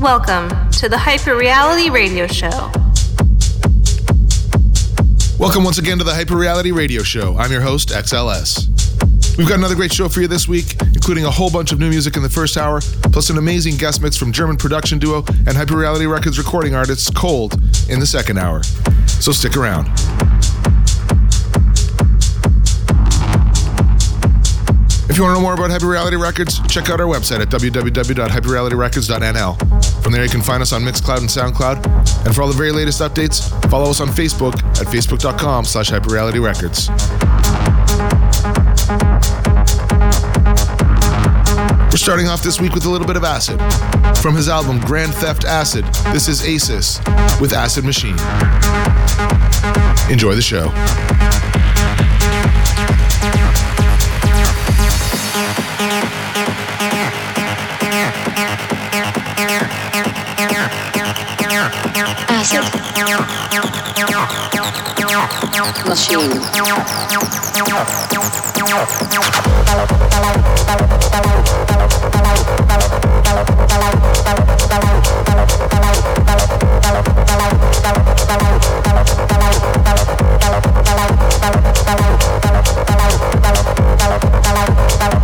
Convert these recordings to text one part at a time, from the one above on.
Welcome to the Hyper Reality Radio Show. Welcome once again to the Hyper Reality Radio Show. I'm your host, XLS. We've got another great show for you this week, including a whole bunch of new music in the first hour, plus an amazing guest mix from German production duo and Hyper Reality Records recording artists Cold in the second hour. So stick around. If you want to know more about Hyper Reality Records, check out our website at www.hyperrealityrecords.nl. From there, you can find us on Mixcloud and SoundCloud. And for all the very latest updates, follow us on Facebook at facebook.com slash hyperrealityrecords. We're starting off this week with a little bit of acid. From his album Grand Theft Acid, this is Asis with Acid Machine. Enjoy the show. Bye.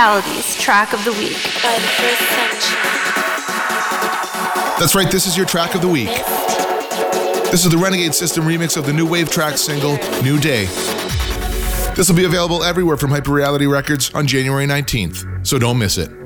Realities track of the week. That's right, this is your track of the week. This is the Renegade System remix of the new Wave Track single, New Day. This will be available everywhere from Hyper Reality Records on January 19th, so don't miss it.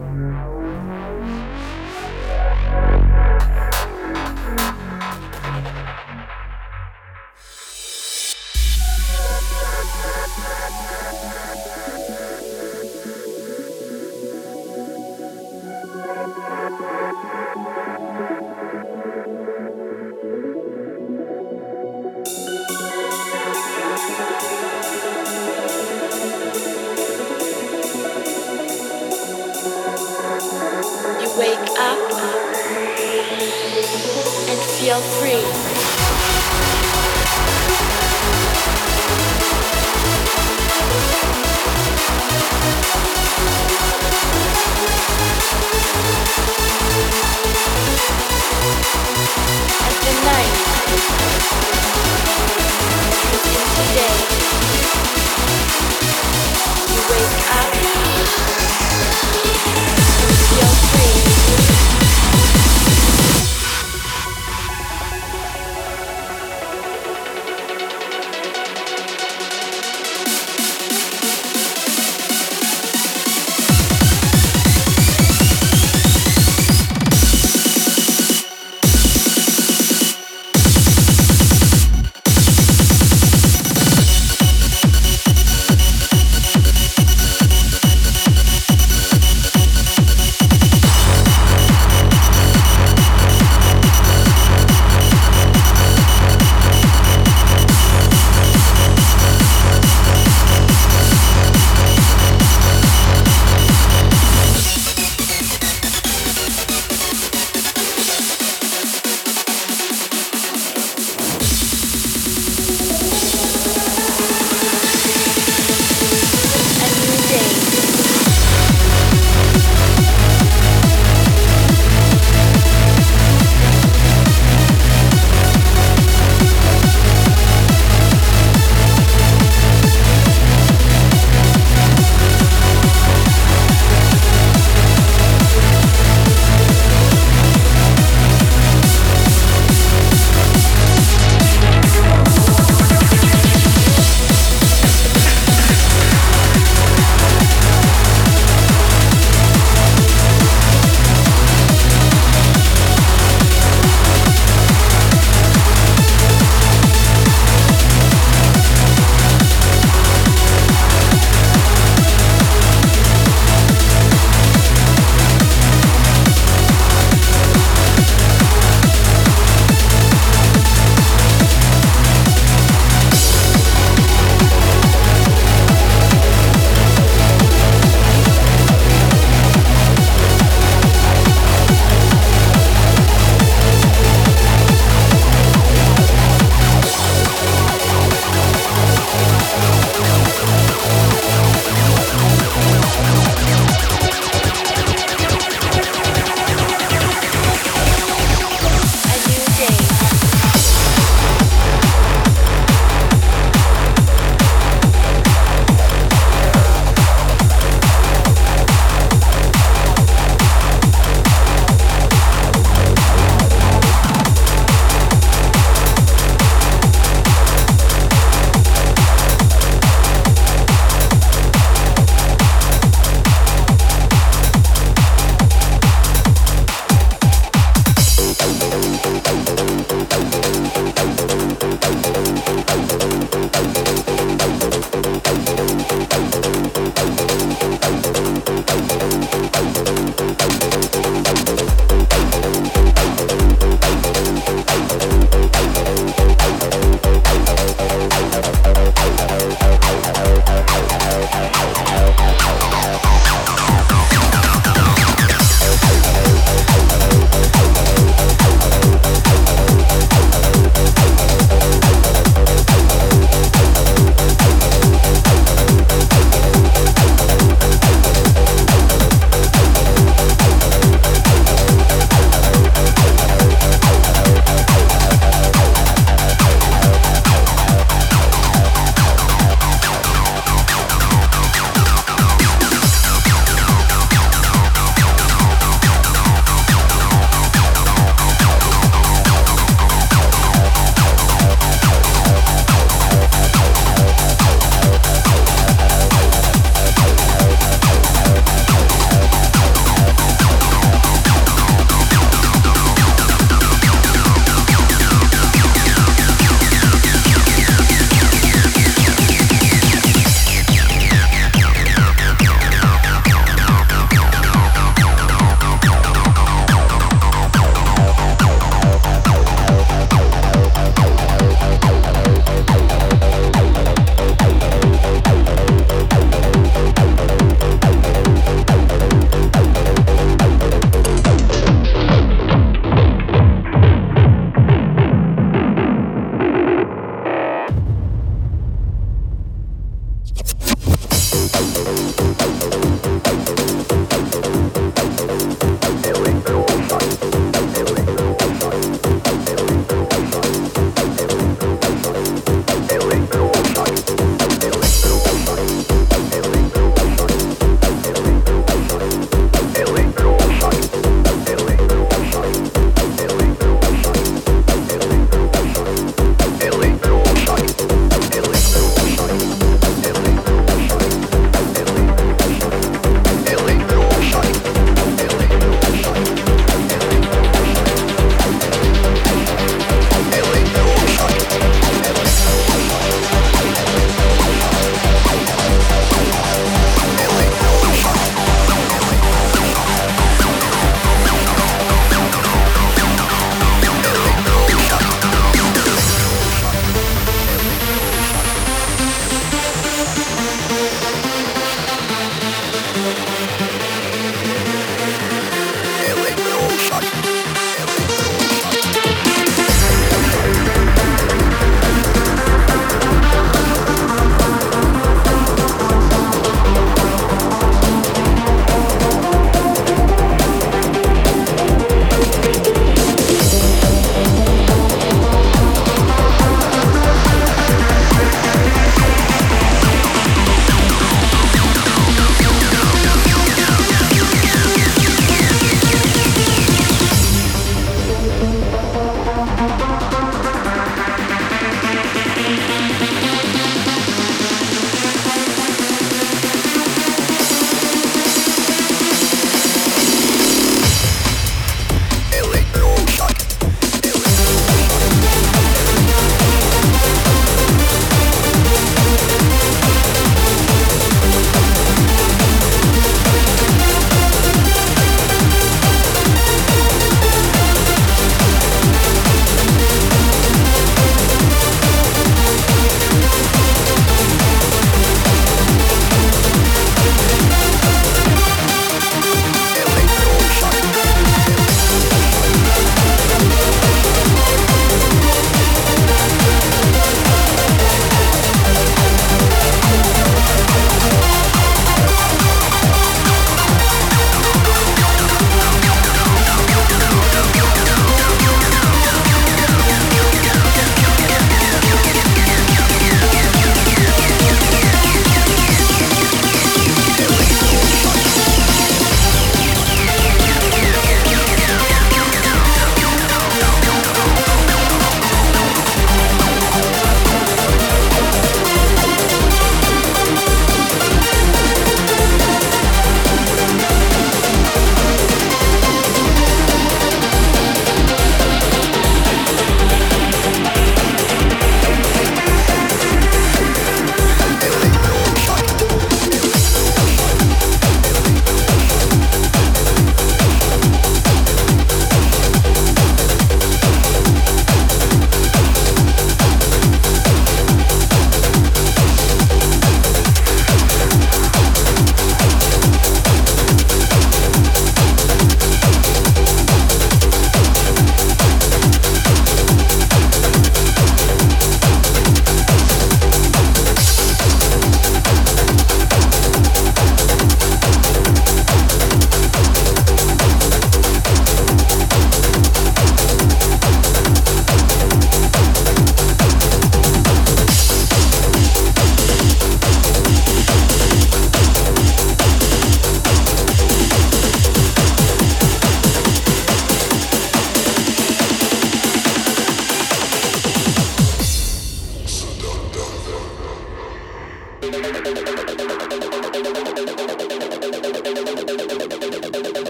feel free. Tonight, today, you wait.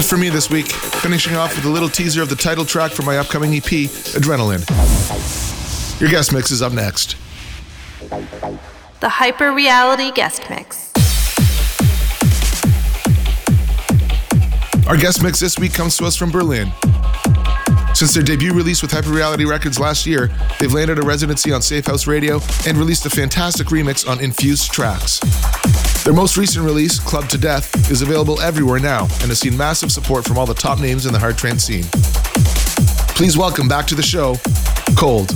It for me this week. Finishing off with a little teaser of the title track for my upcoming EP, Adrenaline. Your guest mix is up next. The Hyper Reality Guest Mix. Our guest mix this week comes to us from Berlin. Since their debut release with Hyper Reality Records last year, they've landed a residency on Safe House Radio and released a fantastic remix on Infused Tracks. Their most recent release, Club to Death, is available everywhere now and has seen massive support from all the top names in the hard trance scene. Please welcome back to the show, Cold.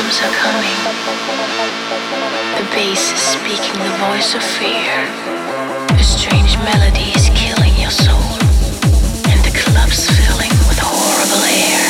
drums are coming. The bass is speaking the voice of fear. A strange melody is killing your soul. And the club's filling with horrible air.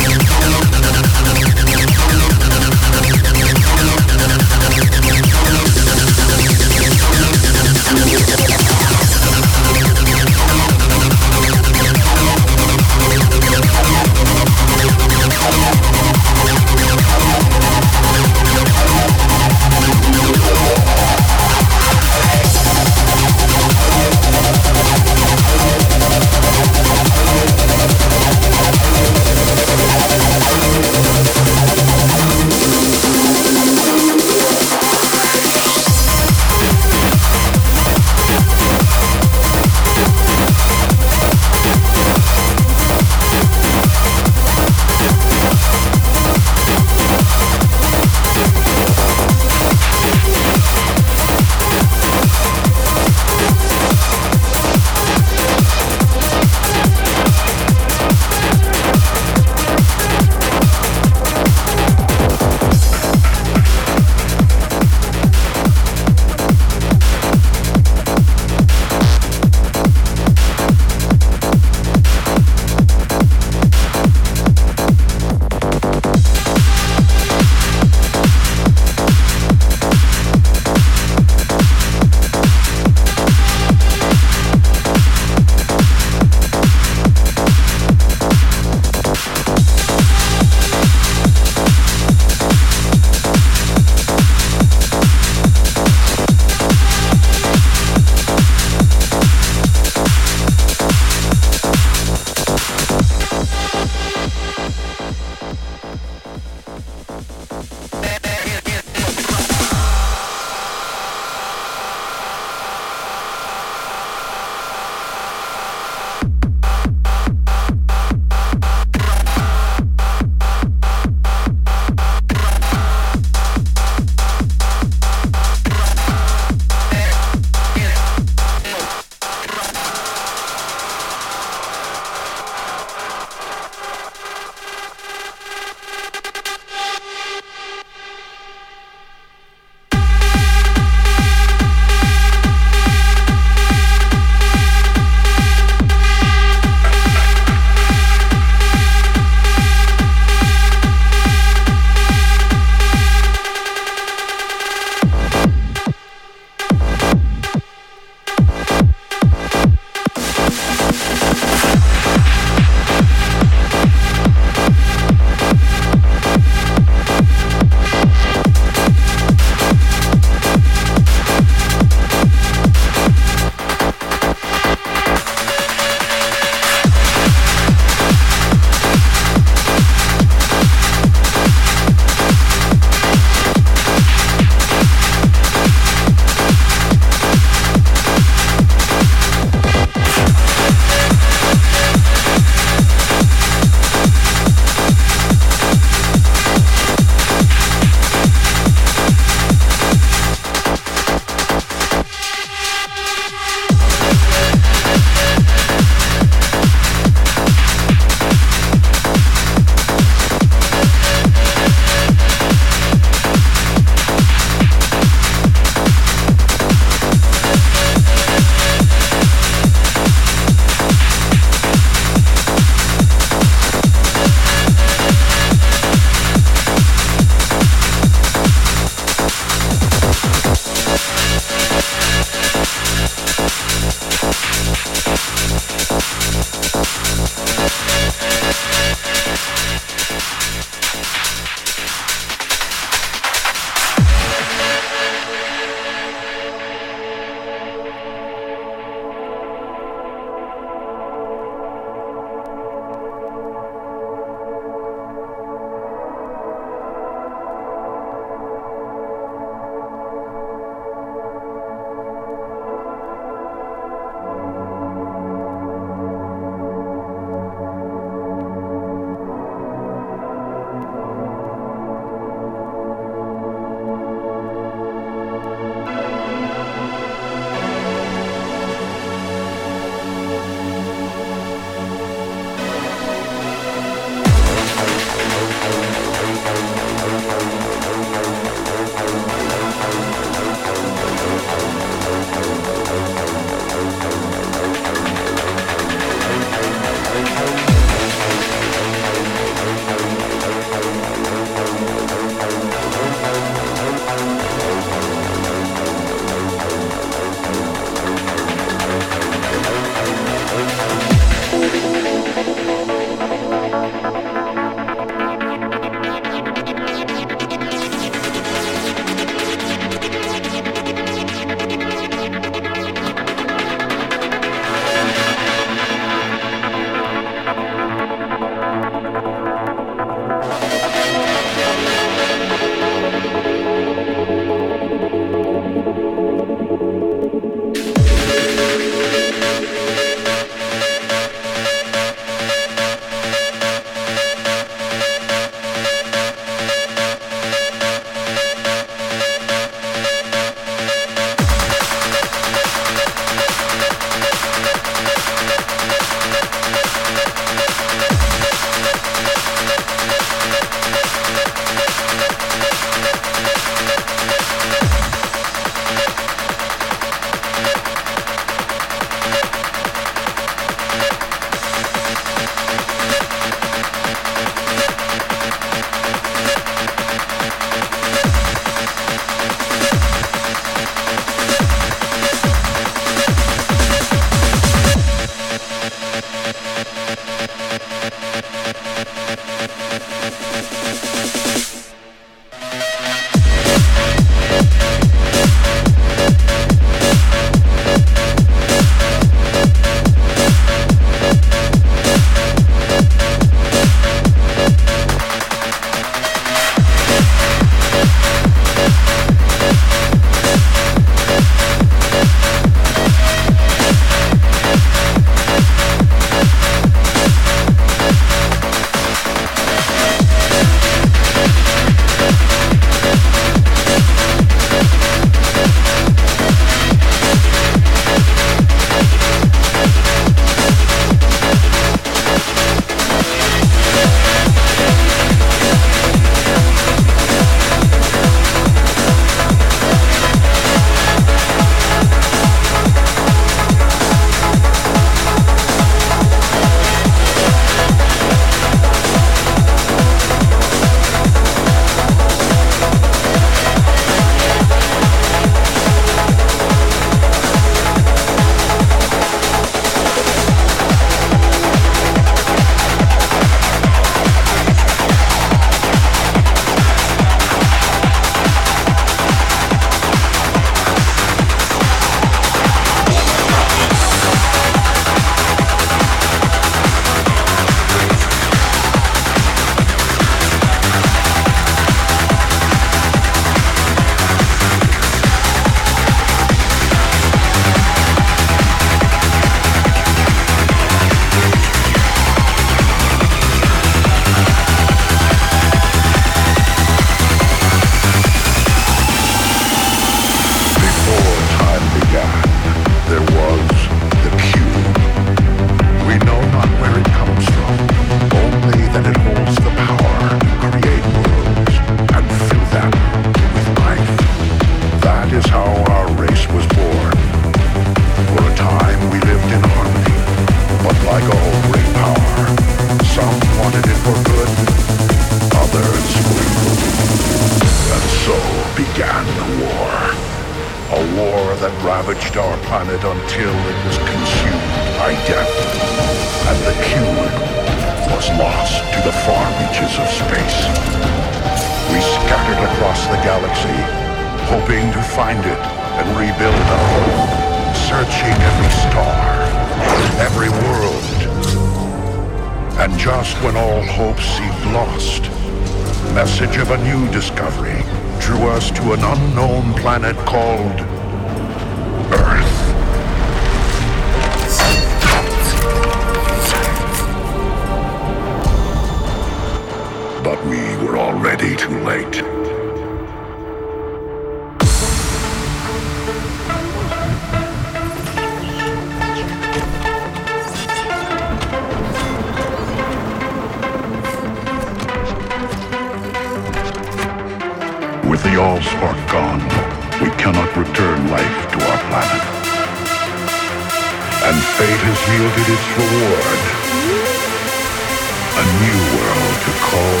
a new world to call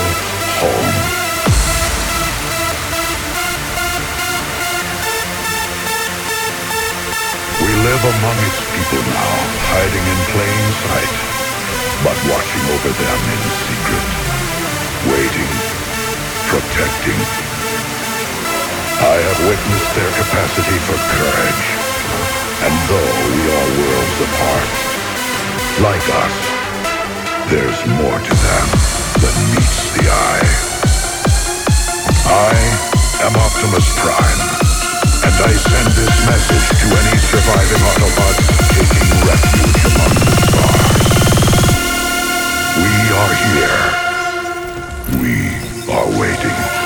home. We live among its people now, hiding in plain sight, but watching over them in secret, waiting, protecting. I have witnessed their capacity for courage, and though we are worlds apart, like us, there's more to them than meets the eye. I am Optimus Prime, and I send this message to any surviving Autobots taking refuge among the stars. We are here. We are waiting.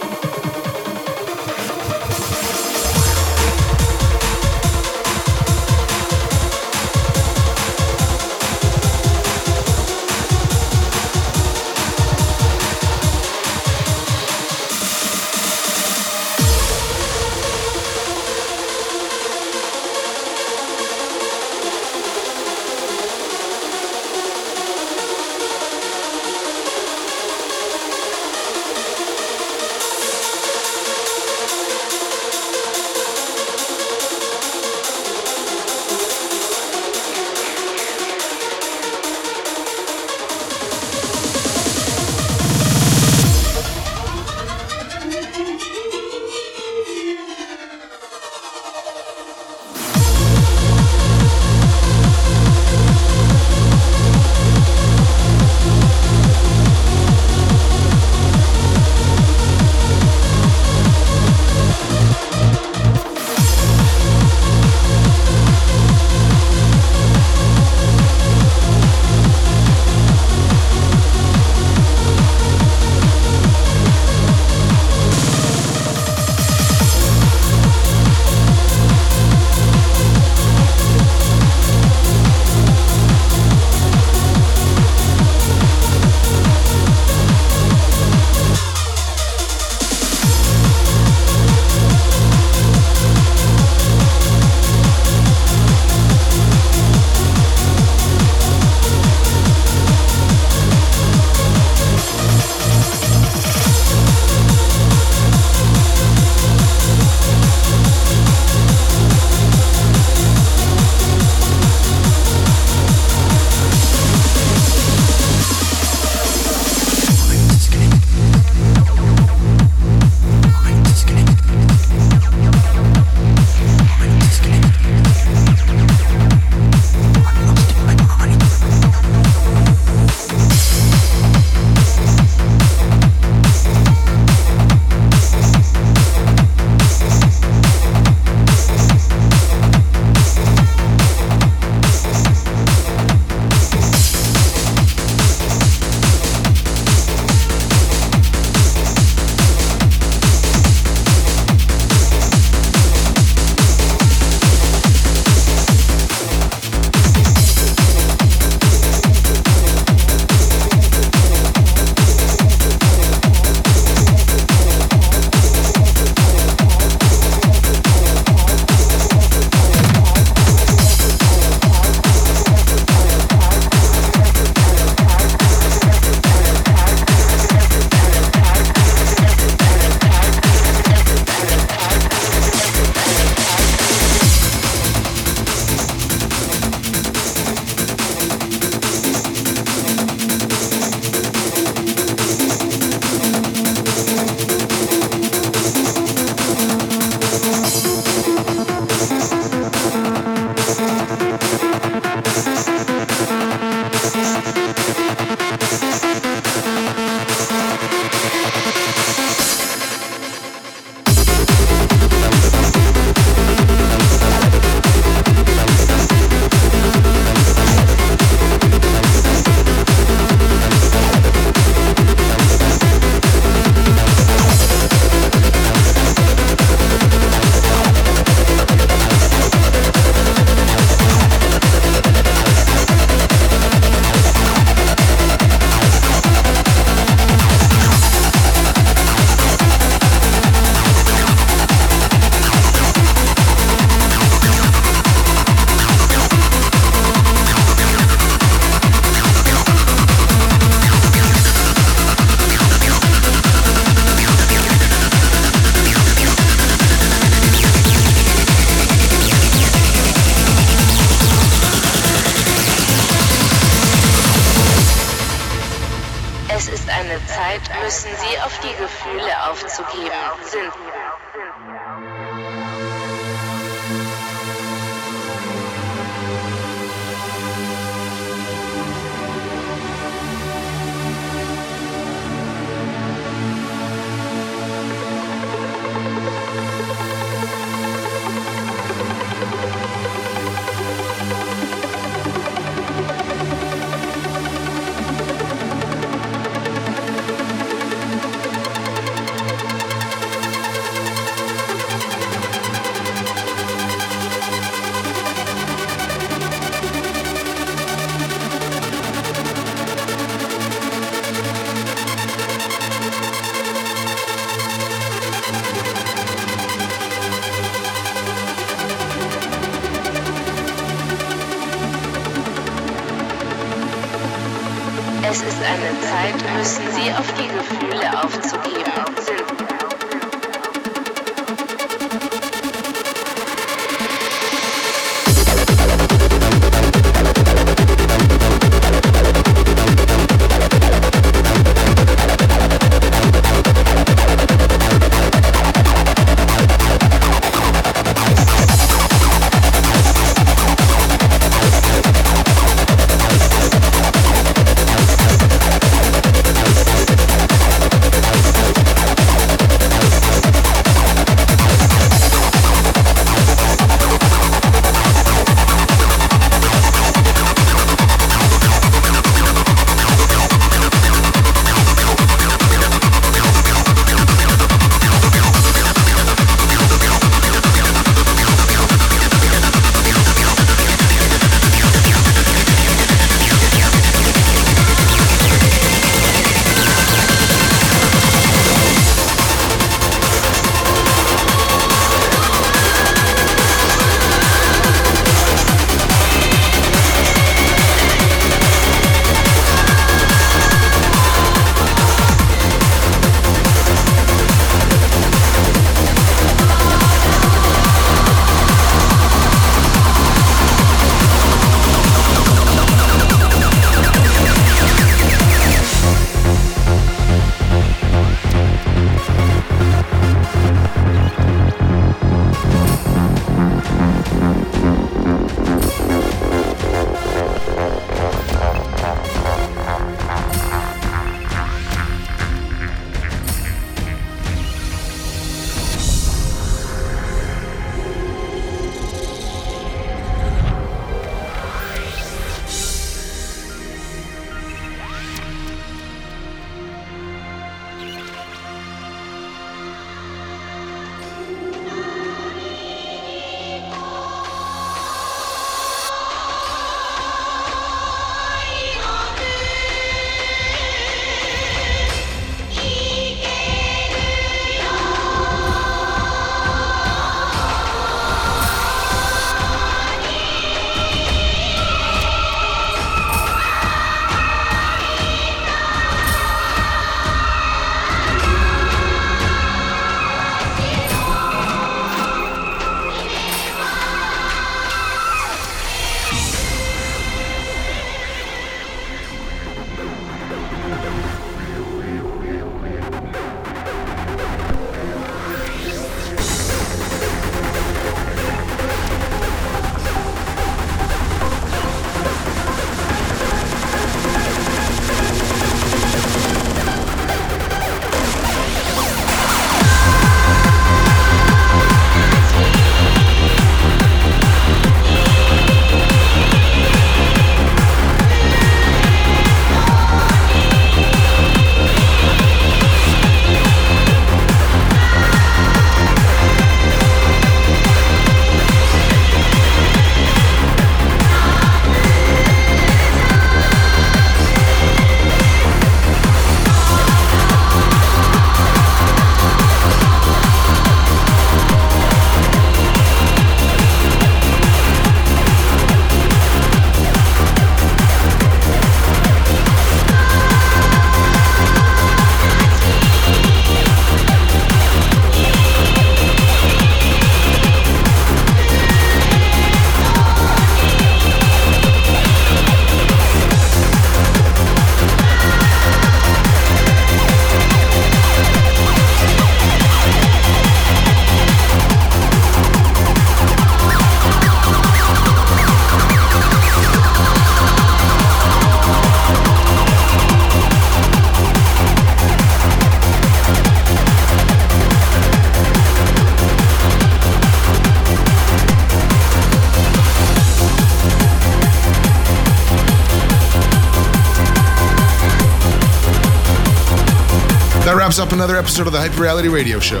Wraps up another episode of the Hyper Reality Radio Show.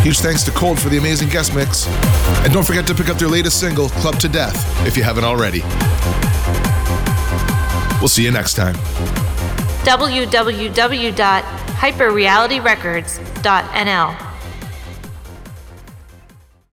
Huge thanks to Cold for the amazing guest mix. And don't forget to pick up their latest single, Club to Death, if you haven't already. We'll see you next time. www.hyperrealityrecords.nl